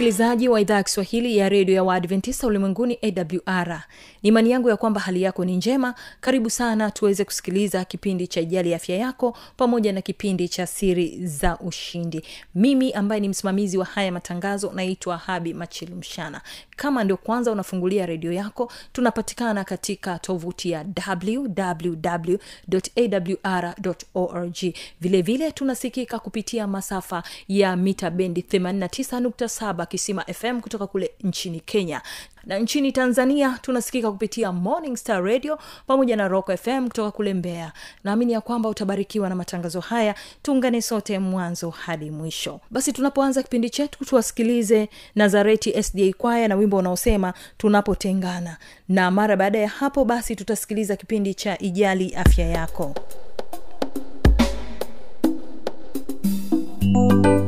msikilizaji wa idhaa ya kiswahili ya redio ya waadventista ulimwenguni awr ni imani yangu ya kwamba hali yako ni njema. Karibu sana tuweze kusikiliza kipindi cha ijali afya yako pamoja na kipindi cha siri za ushindi. Mimi ambaye ni msimamizi wa haya matangazo naitwa habi machilumshana kama ndio kwanza unafungulia redio yako tunapatikana katika tovuti ya www.awr.org vilevile vile tunasikika kupitia masafa ya mita bendi 89.7 kisima fm kutoka kule nchini kenya. Na nchini tanzania tunasikika kupitia morning star radio pamoja na rock fm kutoka kule mbeya. Naamini ya kwamba utabarikiwa na matangazo haya. Tuungane sote mwanzo hadi mwisho. Basi tunapoanza kipindi chetu tuwasikilize nazareti sda kwaya na wimbo unaosema tunapotengana. Na mara baada ya hapo basi tutasikiliza kipindi cha ijali afya yako. tunapotengana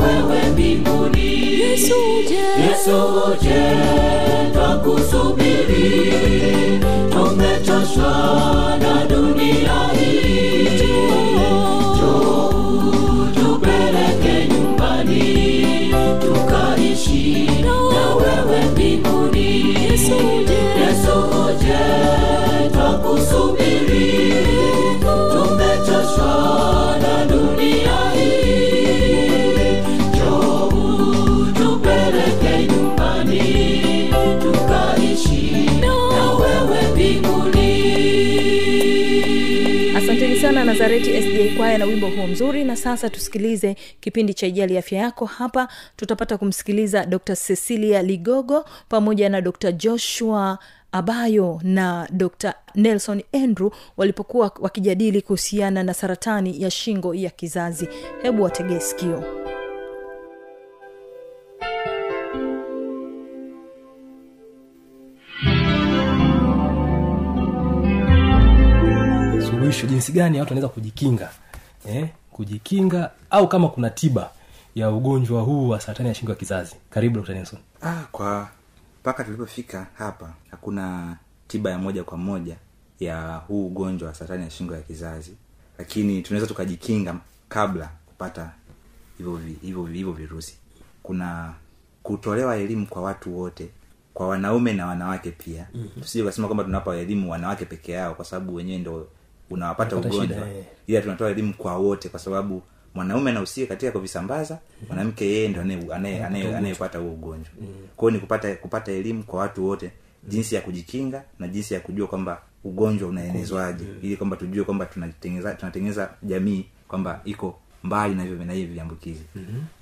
wewe mbinguni. Yesu je nazareti sda kwaya na wimbo huo mzuri. Na sasa tusikilize kipindi cha ijali afya yako. Hapa tutapata kumsikiliza dr cecilia ligogo pamoja na dr joshua abayo na dr nelson andrew walipokuwa wakijadili kuhusiana na saratani ya shingo ya kizazi. Hebu wategee sikio suluhisho jinsi gani watu wanaweza kujikinga eh, kujikinga au kama kuna tiba ya ugonjwa huu wa saratani ya shingo ya kizazi. Karibu dr nelson. Ah, kwa mpaka tulipofika hapa hakuna tiba ya moja kwa moja ya huu ugonjwa wa saratani ya shingo ya kizazi lakini tunaweza tukajikinga kabla kupata hivyo hivyo hivyo virusi. Kuna kutolewa elimu kwa watu wote kwa wanaume na wanawake pia. Mm-hmm. tusije ukasema kwamba tunawapa elimu wanawake peke yao kwa sababu wenyewe ndo unawapata Unapata ugonjwa. shida, eh. ila tunatoa elimu kwa wote kwa sababu mwanaume anahusika katika kuvisambaza mwanamke yeye ndo anaye- anaye- anaye- anayepata huo ugonjwa. Kwao ni kupata kupata elimu kwa watu wote jinsi ya kujikinga na jinsi ya kujua kwamba ugonjwa unaenezwaje. Ili kwamba tujue kwamba tunatengeneza tunatengeneza jamii kwamba iko mbali na hivyo na hivi viambukizi.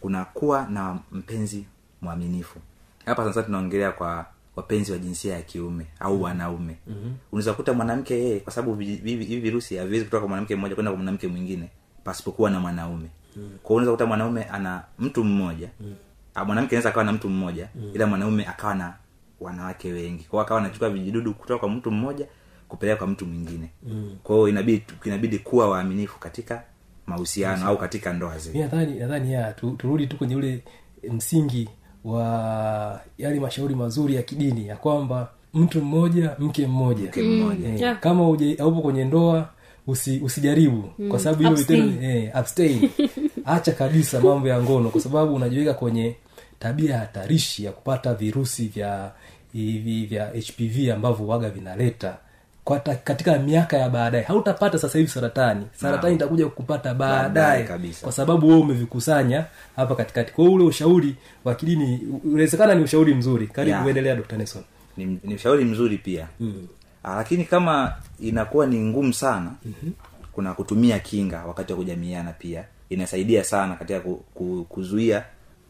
Kuna kuwa na mpenzi mwaminifu. Hapa sasa tunaongelea kwa wapenzi wa jinsia ya kiume au wanaume mm-hmm. unaweza kukuta mwanamke yeye kwa sababu vi- hivi virusi haviwezi kutoka kwa mwanamke mmoja kwenda kwa mwanamke mwingine pasipokuwa na mwanaume mm-hmm. kwao unaweza kukuta mwanaume ana mtu mmoja mm-hmm. mwanamke anaweza akawa na mtu mmoja mm-hmm. ila mwanaume akawa na wanawake wengi kwao akawa anachukua vijidudu kutoka kwa mtu mmoja kupeleka kwa mtu mwingine mm-hmm. kwao inabidi inabidi kuwa waaminifu katika mahusiano au katika ndoa zetu nadhani nadhani ya tu, turudi tu kwenye ule msingi wa yale mashauri mazuri ya kidini ya kwamba mtu mmoja mke mmoja mke mmoja eh, Yeah. kama uje aupo kwenye ndoa usi, usijaribu mm. kwa sababu hilo Abstain. vitendo eh, abstain acha kabisa mambo ya ngono kwa sababu unajiweka kwenye tabia hatarishi ya kupata virusi vya hivi vya hpv ambavyo waga vinaleta kwa ta, katika miaka ya baadaye. Hautapata sasa hivi saratani. Saratani itakuja kupata Baadaye kwa sababu wewe umevikusanya hapa katikati. Kwao ule ushauri wa kidini unawezekana ni ushauri mzuri. Karibu uendelea dr nelson. Ni, ni ushauri mzuri pia. Mm. lakini kama inakuwa ni ngumu sana mm-hmm. kuna kutumia kinga wakati wa kujamiana pia. Inasaidia sana katika ku, ku, kuzuia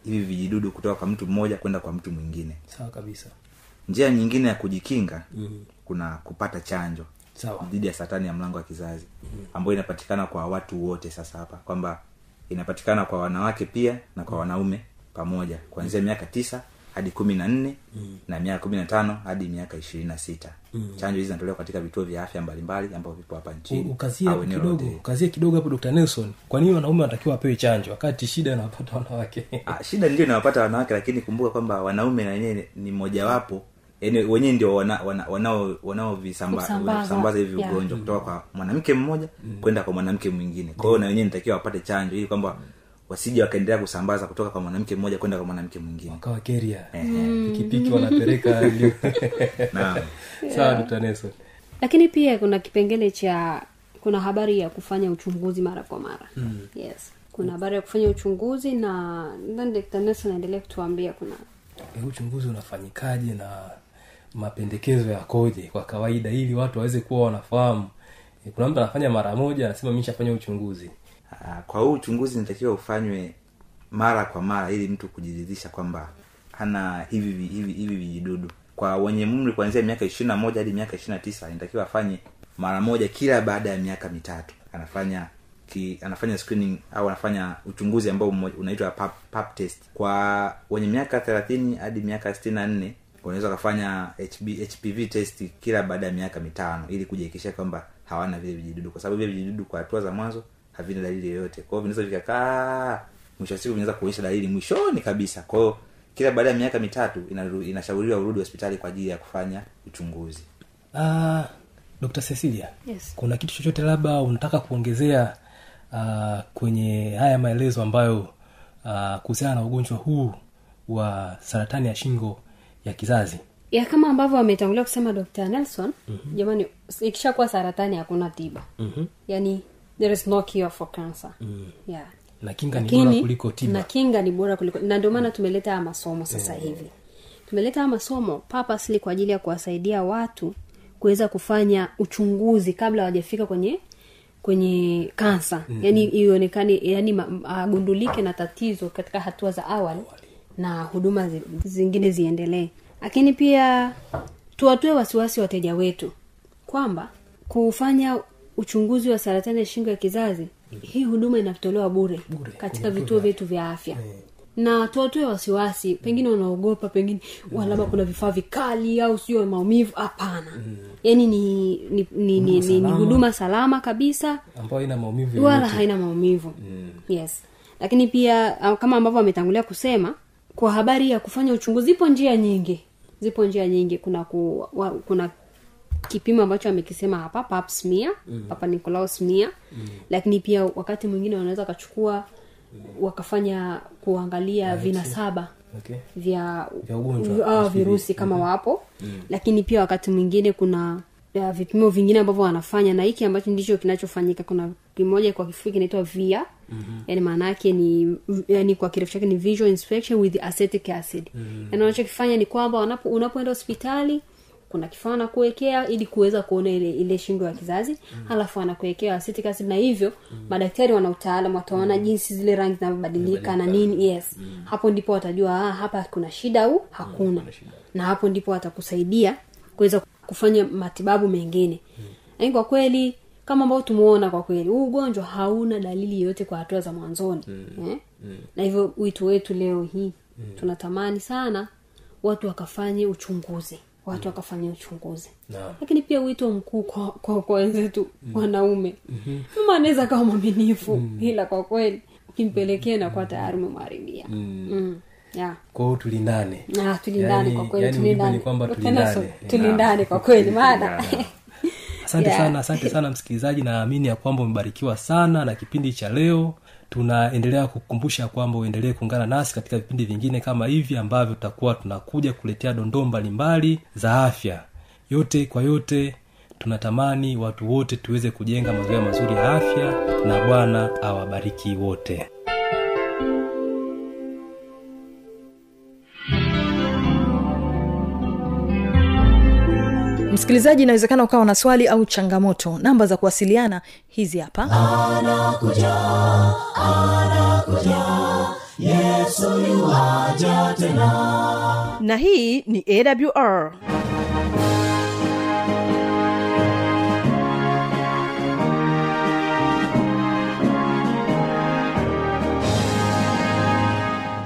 hivi vijidudu kutoka kwa mtu mmoja kwenda kwa mtu mwingine. Sawa kabisa. Njia nyingine ya kujikinga mm. Kuna kupata chanjo dhidi ya satani ya mlango wa kizazi mm. ambayo inapatikana kwa watu wote sasa hapa kwamba inapatikana kwa wanawake pia na kwa wanaume pamoja kuanzia miaka tisa hadi kumi na nne mm. na miaka kumi na tano hadi miaka ishirini na sita mm. chanjo hizi zinatolewa katika vituo vya afya mbalimbali ambavyo vipo hapa nchini ukazie kidogo hapo dr nelson kwa nini wanaume wanatakiwa wapewe chanjo wakati shida inawapata wanawake Ah, shida ndio inawapata wanawake lakini kumbuka kwamba wanaume na wenyewe ni mojawapo yani wenyewe ndio wana- wana- hivi Yeah. ugonjwa kutoka kwa mwanamke mmoja kwenda kwa mwanamke mwingine. Kwa hiyo na wenyewe nitakiwa wapate chanjo ili kwamba wasije wakaendelea kusambaza kutoka kwa mwanamke mmoja kwenda kwa mwanamke mwingine. Wakawa keria. Pikipiki wanapeleka sawa nelson. Lakini pia kuna kipengele cha kuna habari ya kufanya uchunguzi mara kwa mara. Mm. yes. Kuna habari ya kufanya uchunguzi na nadhani dkt Nelson anaendelea kutuambia kuna e, uchunguzi unafanyikaje na mapendekezo yakoje kwa kawaida ili watu waweze kuwa wanafahamu. Eh, kuna mtu anafanya mara moja anasema mi shafanya uchunguzi. Ah, kwa huu uchunguzi natakiwa ufanywe mara kwa mara ili mtu kujiridhisha kwamba hana hivi hivi hivi vijidudu. Kwa wenye umri kuanzia miaka ishiri na moja hadi miaka ishiri tisa inatakiwa afanye mara moja kila baada ya miaka mitatu. Anafanya ki, anafanya screening au anafanya uchunguzi ambao unaitwa pap, pap test. Kwa wenye miaka thelathini hadi miaka sitini na nne unaweza ukafanya HB, hpv test kila baada ya miaka mitano ili kujihakikisha kwamba hawana vile vijidudu. Kwa sababu vile vijidudu kwa hatua za mwanzo havina dalili yoyote. Kwao hiyo vinaweza vikakaa mwisho wa siku vinaweza kuonyesha dalili mwishoni kabisa. Kwa hiyo kila baada ya miaka mitatu inashauriwa urudi hospitali kwa ajili ya kufanya uchunguzi. Uh, dr cecilia Yes. kuna kitu chochote labda unataka kuongezea uh, kwenye haya maelezo ambayo uh, kuhusiana na ugonjwa huu wa saratani ya shingo ya kizazi ya kama ambavyo ametangulia kusema Dr. Nelson mm-hmm. jamani ikishakuwa saratani hakuna tiba mm-hmm. yani there is no cure for cancer mm. yeah na kinga ni bora kuliko tiba na kinga ni bora kuliko na ndio maana tumeleta haya masomo sasa hivi tumeleta haya masomo papasli kwa ajili ya kuwasaidia watu kuweza kufanya uchunguzi kabla hawajafika kwenye kwenye kansa mm-hmm. yani ionekane yani agundulike na tatizo katika hatua za awali na huduma zi- zingine ziendelee. Lakini pia tuwatoe wasiwasi wateja wetu kwamba kufanya uchunguzi wa saratani ya shingo ya kizazi hii huduma inatolewa bure, Bure, katika vituo vyetu vya afya. Na tuwatoe wasiwasi pengine wanaogopa pengine mm. labda kuna vifaa vikali au sio maumivu hapana. Mm. yaani ni ni, ni, ni, ni, ni huduma salama kabisa ina maumivu wala haina maumivu. Mm. yes. Lakini pia kama ambavyo ametangulia kusema kwa habari ya kufanya uchunguzi zipo njia nyingi. Zipo njia nyingi. Kuna ku, wa, kuna kipimo ambacho amekisema hapa pap smear mm. papa nicolau smear. Mm. lakini pia wakati mwingine wanaweza wakachukua wakafanya kuangalia vinasaba okay. vya Vya ugonjwa, ah, virusi kama wapo. Lakini pia wakati mwingine kuna ya, vipimo vingine ambavyo wanafanya na hiki ambacho ndicho kinachofanyika. Kuna kimoja kwa kifupi kinaitwa via mm-hmm. yani maana yake ni yani kwa kirefu chake ni visual inspection with acetic acid mm-hmm. yani wanachokifanya ni kwamba unapoenda hospitali kuna kifaa wanakuwekea ili kuweza kuona ile ile shingo ya kizazi mm. halafu anakuwekea acetic acid na hivyo mm. madaktari wana utaalamu wataona mm. jinsi zile rangi zinavyobadilika na nini yes mm. hapo ndipo watajua ah, hapa kuna shida au hakuna mm, na hapo ndipo watakusaidia kuweza kufanya matibabu mengine lakini kwa kweli kama ambao tumeona kwa kweli huu ugonjwa hauna dalili yoyote kwa hatua za mwanzoni. Mm. Eh? Mm. na hivyo wito wetu leo hii mm. tunatamani sana watu wakafanye uchunguzi. Watu wakafanya uchunguzi. No. lakini pia wito mkuu kwa kwa kwa wenzetu wanaume. Mama anaweza kawa mwaminifu ila kwa kweli ukimpelekea nakuwa tayari umemharibia mm. yeah kwao tulindane. Ah, tulindane Yani- kwa kweli yani tulindane. kwamba tulindane. tulindane kwa kweli maana asante Yeah. sana asante sana msikilizaji. Naamini ya kwamba umebarikiwa sana na kipindi cha leo. Tunaendelea kukumbusha kwamba uendelee kuungana nasi katika vipindi vingine kama hivi ambavyo tutakuwa tunakuja kuletea dondoo mbalimbali za afya. Yote kwa yote tunatamani watu wote tuweze kujenga mazoea mazuri ya afya na bwana awabariki wote msikilizaji inawezekana ukawa na swali au changamoto. Namba za kuwasiliana hizi hapa. Na hii ni awr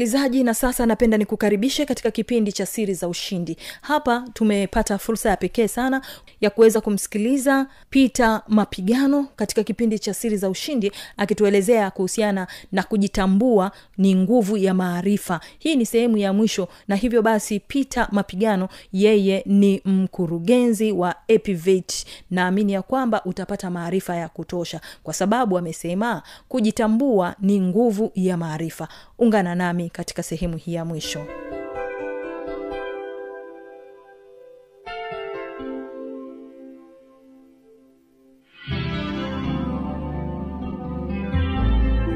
msikilizaji na sasa napenda nikukaribishe katika kipindi cha siri za ushindi. Hapa tumepata fursa ya pekee sana ya kuweza kumsikiliza pita mapigano katika kipindi cha siri za ushindi akituelezea kuhusiana na kujitambua ni nguvu ya maarifa. Hii ni sehemu ya mwisho na hivyo basi pita mapigano yeye ni mkurugenzi wa epivate. Naamini ya kwamba utapata maarifa ya kutosha kwa sababu amesema kujitambua ni nguvu ya maarifa ungana nami katika sehemu hii ya mwisho.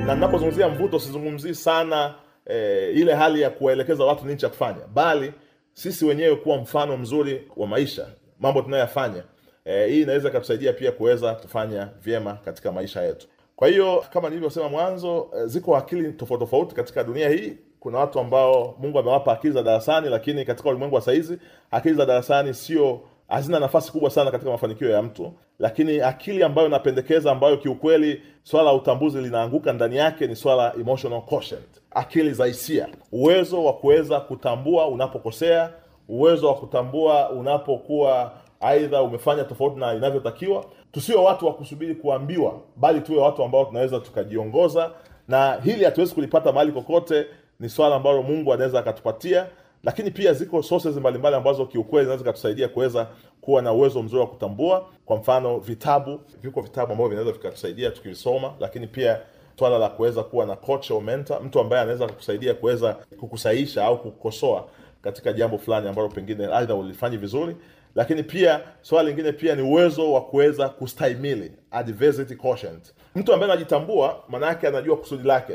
Na ninapozungumzia mvuto sizungumzii sana e, ile hali ya kuwaelekeza watu nini cha kufanya. Bali sisi wenyewe kuwa mfano mzuri wa maisha mambo tunayoyafanya E, hii inaweza ikatusaidia pia kuweza kufanya vyema katika maisha yetu kwa hiyo kama nilivyosema mwanzo eh, ziko akili tofauti tofauti katika dunia hii. Kuna watu ambao mungu amewapa akili za darasani lakini katika ulimwengu wa saizi akili za darasani sio hazina nafasi kubwa sana katika mafanikio ya mtu. Lakini akili ambayo napendekeza ambayo kiukweli swala la utambuzi linaanguka ndani yake ni swala emotional quotient. Akili za hisia. Uwezo wa kuweza kutambua unapokosea uwezo wa kutambua unapokuwa aidha umefanya tofauti na inavyotakiwa. Tusiwe watu wa kusubiri kuambiwa bali tuwe watu ambao tunaweza tukajiongoza. Na hili hatuwezi kulipata mahali kokote ni swala ambalo mungu anaweza akatupatia. Lakini pia ziko sources mbalimbali ambazo kiukweli zinaweza zikatusaidia kuweza kuwa na uwezo mzuri wa kutambua. Kwa mfano vitabu viko vitabu ambavyo vinaweza vikatusaidia tukivisoma lakini pia swala la kuweza kuwa na mentor mtu ambaye anaweza kukusaidia kuweza kukusaisha au kukosoa katika jambo fulani ambalo pengine aidha ulifanyi vizuri lakini pia swala lingine pia ni uwezo wa kuweza kustahimili adversity quotient. Mtu ambaye anajitambua maana yake anajua kusudi lake.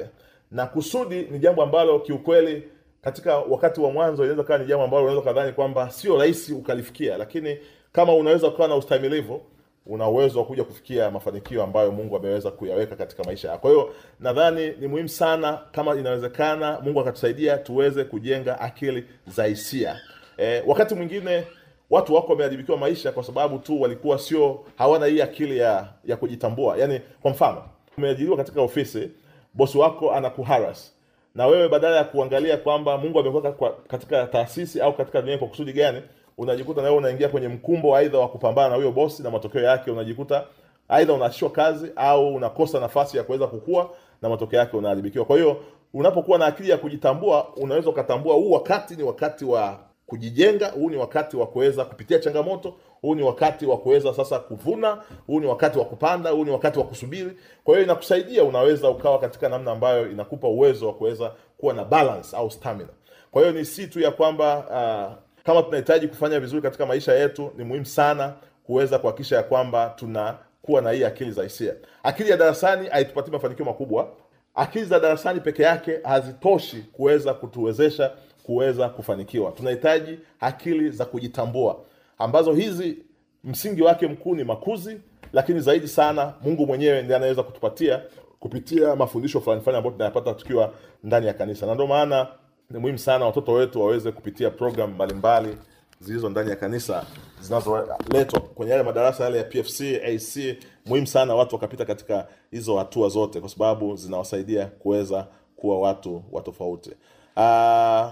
Na kusudi ni jambo ambalo kiukweli katika wakati wa mwanzo inaweza kawa ni jambo ambalo unaweza kadhani kwamba sio rahisi ukalifikia. Lakini kama unaweza kuwa na ustahimilivu una uwezo wa kuja kufikia mafanikio ambayo mungu ameweza kuyaweka katika maisha yako. Kwa hiyo nadhani ni muhimu sana kama inawezekana mungu akatusaidia tuweze kujenga akili za hisia. E, wakati mwingine watu wako wameharibikiwa maisha kwa sababu tu walikuwa sio hawana hii akili ya ya kujitambua. Yaani kwa mfano umeajiriwa katika ofisi bosi wako anakuharas na wewe badala ya kuangalia kwamba mungu amekuweka katika taasisi au katika dunia kwa kusudi gani unajikuta na unaingia kwenye mkumbo aidha wa kupambana na huyo bosi na matokeo yake unajikuta aidha unaachishwa kazi au unakosa nafasi ya kuweza kukua na matokeo yake unaharibikiwa. Kwa hiyo unapokuwa na akili ya kujitambua unaweza ukatambua huu wakati ni wakati wa kujijenga huu ni wakati wa kuweza kupitia changamoto huu ni wakati wa kuweza sasa kuvuna huu ni wakati wa kupanda huu ni wakati wa kusubiri. Kwa hiyo inakusaidia unaweza ukawa katika namna ambayo inakupa uwezo wa kuweza kuwa na balance au stamina. Kwa hiyo ni si tu ya kwamba uh, kama tunahitaji kufanya vizuri katika maisha yetu ni muhimu sana kuweza kuhakikisha ya kwamba tunakuwa na hii akili za hisia. Akili ya darasani haitupatii mafanikio makubwa. Akili za darasani peke yake hazitoshi kuweza kutuwezesha kuweza kufanikiwa. Tunahitaji akili za kujitambua ambazo hizi msingi wake mkuu ni makuzi lakini zaidi sana mungu mwenyewe ndiye anaweza kutupatia kupitia mafundisho fulani fulani ambayo tunayapata tukiwa ndani ya kanisa. Na ndio maana ni muhimu sana watoto wetu waweze kupitia programu mbalimbali zilizo ndani ya kanisa zinazoletwa kwenye yale madarasa yale ya pfc ac muhimu sana watu wakapita katika hizo hatua zote kwa sababu zinawasaidia kuweza kuwa watu wa tofauti. Uh,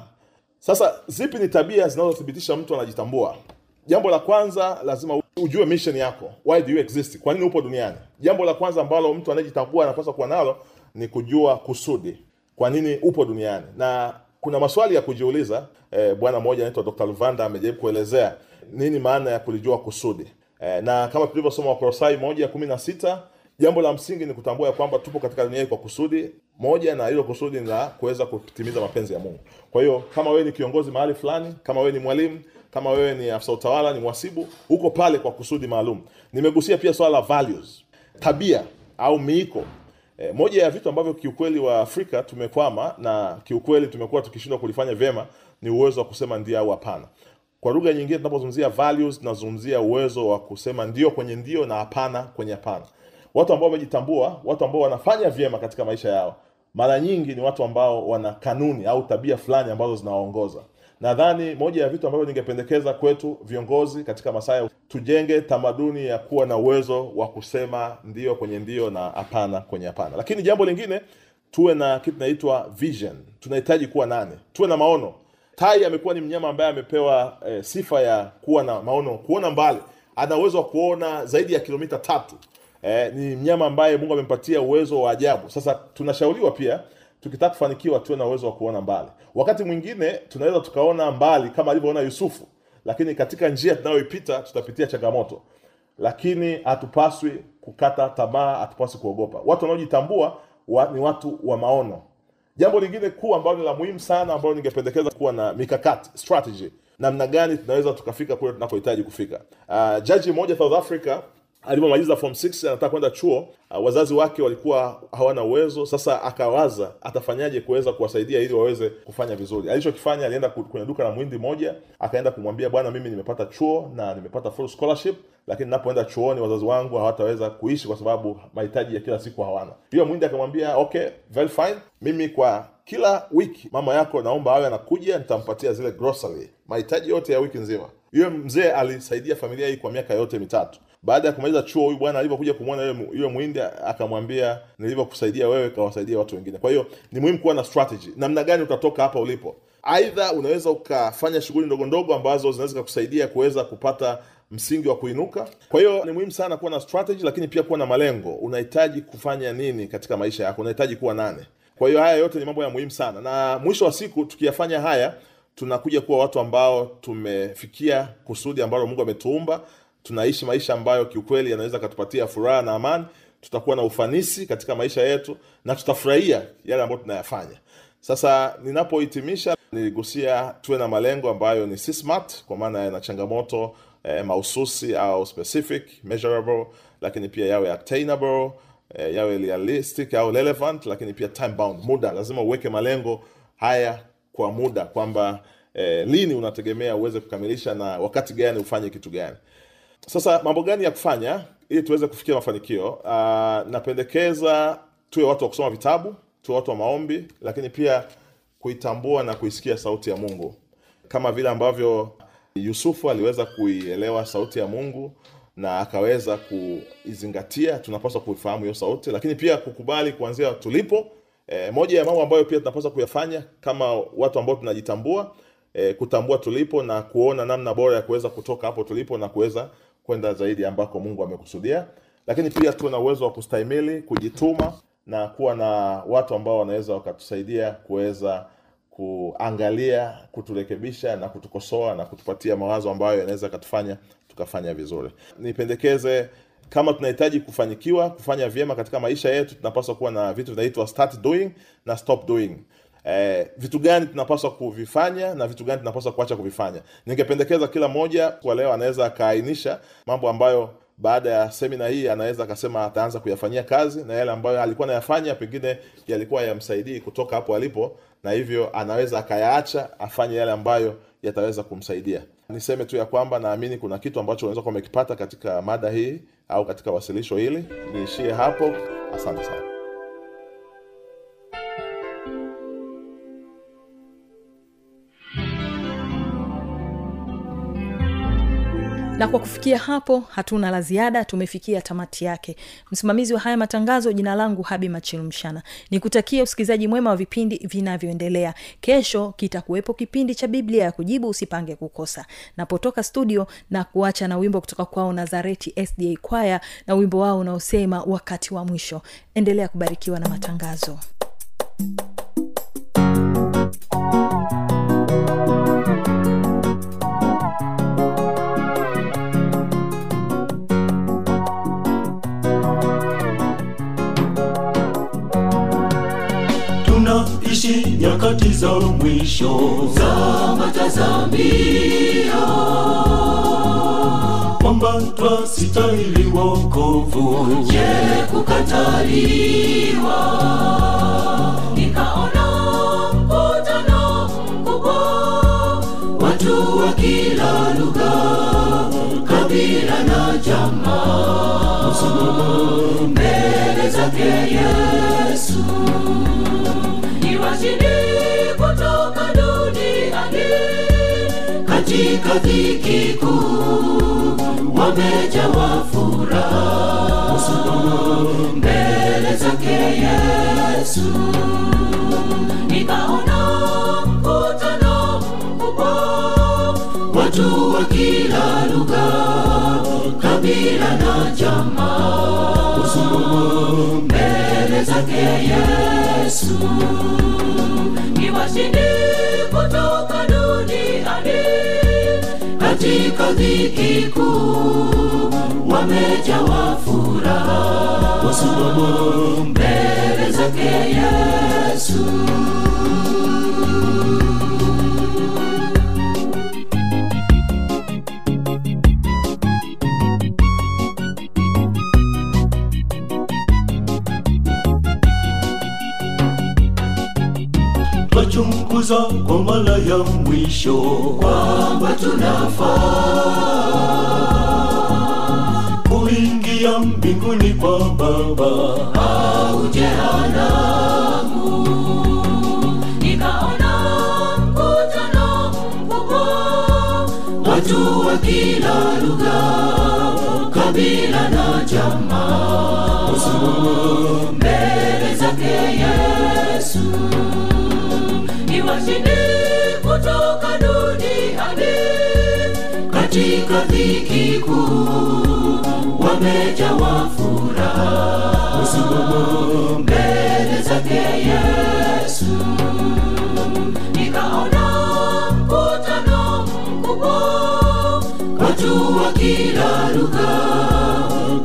sasa zipi ni tabia zinazothibitisha mtu anajitambua? Jambo la kwanza lazima ujue mission yako. Why do you exist? Kwa nini upo duniani? Jambo la kwanza ambalo mtu anayejitambua anapaswa kuwa nalo ni kujua kusudi. Kwa nini upo duniani? Na kuna maswali ya kujiuliza eh, bwana mmoja anaitwa dr luvanda amejaribu kuelezea nini maana ya kulijua kusudi. Eh, na kama tulivyosoma wakolosai moja kumi na sita jambo la msingi ni kutambua ya kwamba tupo katika dunia hii kwa kusudi moja na hilo kusudi ni la kuweza kutimiza mapenzi ya mungu kwa hiyo kama wewe ni kiongozi mahali fulani kama wewe ni mwalimu kama wewe ni afisa utawala ni mwasibu uko pale kwa kusudi maalum nimegusia pia swala la values tabia au miiko E, moja ya vitu ambavyo kiukweli wa Afrika tumekwama na kiukweli tumekuwa tukishindwa kulifanya vyema ni uwezo wa kusema ndio au hapana. Kwa lugha nyingine, tunapozungumzia values tunazungumzia uwezo wa kusema ndio kwenye ndio na hapana kwenye hapana. Watu ambao wamejitambua, watu ambao wanafanya vyema katika maisha yao, mara nyingi ni watu ambao wana kanuni au tabia fulani ambazo zinawaongoza. Nadhani moja ya vitu ambavyo ningependekeza kwetu viongozi katika Masaya, tujenge tamaduni ya kuwa na uwezo wa kusema ndio kwenye ndio na hapana kwenye hapana. Lakini jambo lingine, tuwe na kitu inaitwa vision. Tunahitaji kuwa nane, tuwe na maono. Tai amekuwa ni mnyama ambaye amepewa e, sifa ya kuwa na maono, kuona mbali. Ana uwezo wa kuona zaidi ya kilomita tatu. Eh, ni mnyama ambaye Mungu amempatia uwezo wa ajabu. Sasa tunashauriwa pia tukitaka kufanikiwa tuwe na uwezo wa kuona mbali. Wakati mwingine tunaweza tukaona mbali kama alivyoona Yusufu, lakini katika njia tunayoipita tutapitia changamoto, lakini hatupaswi kukata tamaa, hatupaswi kuogopa. Watu wanaojitambua wa, ni watu wa maono. Jambo lingine kuu ambalo ni la muhimu sana, ambalo ningependekeza kuwa na mikakati strategy, namna gani tunaweza tukafika kule tunakohitaji kufika. Uh, jaji mmoja South Africa alivyomaliza form 6 anataka kwenda chuo uh, wazazi wake walikuwa hawana uwezo. Sasa akawaza atafanyaje kuweza kuwasaidia ili waweze kufanya vizuri? Alichokifanya alienda kwenye duka la mwindi moja akaenda kumwambia bwana mimi nimepata chuo na nimepata full scholarship lakini napoenda chuoni wazazi wangu hawataweza kuishi kwa sababu mahitaji ya kila siku hawana. Hiyo mwindi akamwambia okay very fine. Mimi kwa kila wiki mama yako naomba awe anakuja nitampatia zile grocery. Mahitaji yote ya wiki nzima. Hiyo mzee alisaidia familia hii kwa miaka yote mitatu baada ya kumaliza chuo huyu bwana alivyokuja kumwona yule muhindi akamwambia nilivyokusaidia wewe kawasaidia watu wengine. Kwa hiyo ni muhimu kuwa na strategy. Namna gani utatoka hapa ulipo? Aidha unaweza ukafanya shughuli ndogo ndogo ambazo zinaweza kukusaidia kuweza kupata msingi wa kuinuka. Kwa hiyo ni muhimu sana kuwa na strategy lakini pia kuwa na malengo. Unahitaji kufanya nini katika maisha yako? Unahitaji kuwa nane kwa hiyo haya yote ni mambo ya muhimu sana. Na mwisho wa siku tukiyafanya haya tunakuja kuwa watu ambao tumefikia kusudi ambalo mungu ametuumba tunaishi maisha ambayo kiukweli yanaweza katupatia furaha na amani tutakuwa na ufanisi katika maisha yetu na tutafurahia yale ambayo tunayafanya. Sasa ninapohitimisha niligusia tuwe na malengo ambayo ni smart kwa maana yana changamoto eh, mahususi au specific measurable lakini pia yawe attainable eh, yawe realistic au relevant lakini pia time bound muda. Lazima uweke malengo haya kwa muda kwamba eh, lini unategemea uweze kukamilisha na wakati gani ufanye kitu gani sasa mambo gani ya kufanya ili tuweze kufikia mafanikio? Uh, napendekeza tuwe watu wa kusoma vitabu tuwe watu wa maombi lakini pia kuitambua na kuisikia sauti ya mungu. Kama vile ambavyo yusufu aliweza kuielewa sauti ya mungu na akaweza kuizingatia tunapaswa kuifahamu hiyo sauti lakini pia kukubali kuanzia tulipo. E, moja ya mambo ambayo pia tunapaswa kuyafanya kama watu ambao tunajitambua e, kutambua tulipo na kuona namna bora ya kuweza kutoka hapo tulipo na kuweza kwenda zaidi ambako mungu amekusudia. Lakini pia tuwe na uwezo wa kustahimili kujituma na kuwa na watu ambao wanaweza wakatusaidia kuweza kuangalia kuturekebisha na kutukosoa na kutupatia mawazo ambayo yanaweza yakatufanya tukafanya vizuri. Nipendekeze kama tunahitaji kufanikiwa kufanya vyema katika maisha yetu tunapaswa kuwa na vitu vinaitwa start doing na stop doing Eh, vitu gani tunapaswa kuvifanya na vitu gani tunapaswa kuacha kuvifanya? Ningependekeza kila mmoja kwa leo anaweza akaainisha mambo ambayo baada ya semina hii anaweza akasema ataanza kuyafanyia kazi na yale ambayo alikuwa anayafanya pengine yalikuwa yamsaidii kutoka hapo alipo na hivyo anaweza akayaacha afanye yale ambayo yataweza kumsaidia. Niseme tu ya kwamba naamini kuna kitu ambacho unaweza kuwa umekipata katika mada hii au katika wasilisho hili. Niishie hapo. Asante sana na kwa kufikia hapo hatuna la ziada tumefikia tamati yake. Msimamizi wa haya matangazo jina langu habi machilumshana nikutakia usikilizaji mwema wa vipindi vinavyoendelea. Kesho kitakuwepo kipindi cha biblia ya kujibu usipange kukosa. Napotoka studio na kuacha na wimbo kutoka kwao nazareti sda kwaya na wimbo wao unaosema wakati wa mwisho. Endelea kubarikiwa na matangazo. tunaishi nyakati za mwisho. Za matazamio kwamba twasitahili wokovu. Je kukataliwa? Nikaona mkutano mkubwa watu wa kila lugha katika dhiki kuu wamejawa furaha. Mbele zake yesu. Nikaona mkutano mkubwa. Watu wa kila lugha kabila na jamaa. Mbele zake yesu. Ni katika dhiki kuu wamejawa furaha mbele zake yesu katika dhiki kuu wamejawa furaha. Mbele zake yesu nikaona mkutano mkubwa. Watu wa kila lugha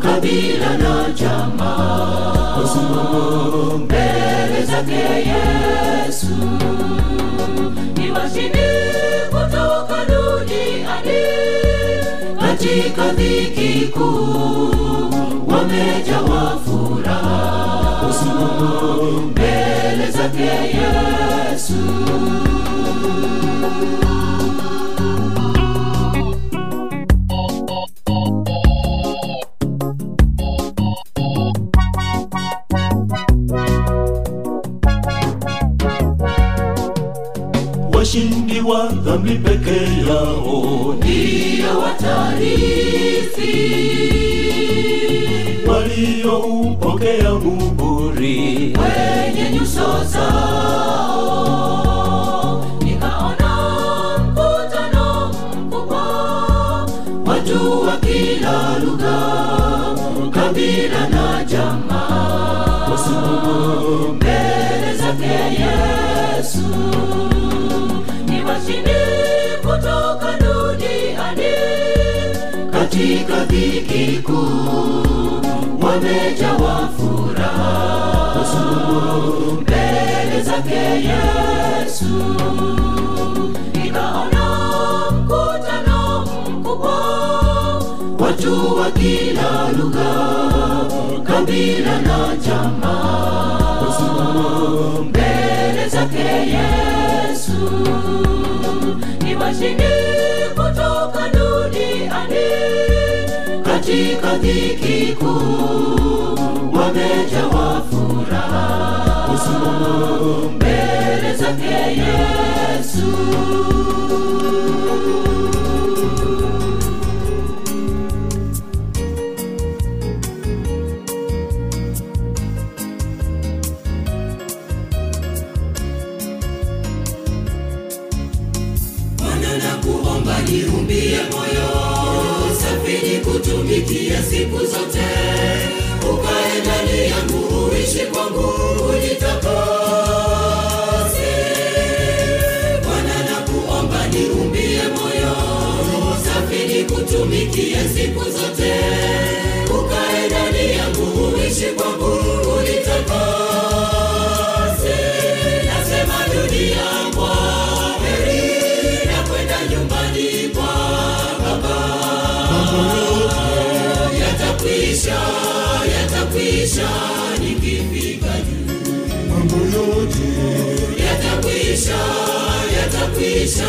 kabila na jamaa. Mbele zake yesu ni washindi katika dhiki kuu. Wamejawa furaha mbele zake yesu washindi wa dhambi peke yao. Ndiyo watarithi walioupokea muhuri kwenye nyuso zao ni washindi kutoka duniani katika dhiki kuu wamejawa furaha. Mbele zake yesu nikaona mkutano mkubwa watu wa kila lugha kabila na jamaa. Mbele zake yesu ni washindi kutoka duniani. Katika dhiki kuu wamejawa furaha. Mbele zake yesu nikutumikie siku zote, ukae ndani yangu uishi kwangu unitakase. Bwana na kuomba niumbie moyo. Safi nikutumikie siku zote, yatakwisha nikifika juu yatakwisha yatakwisha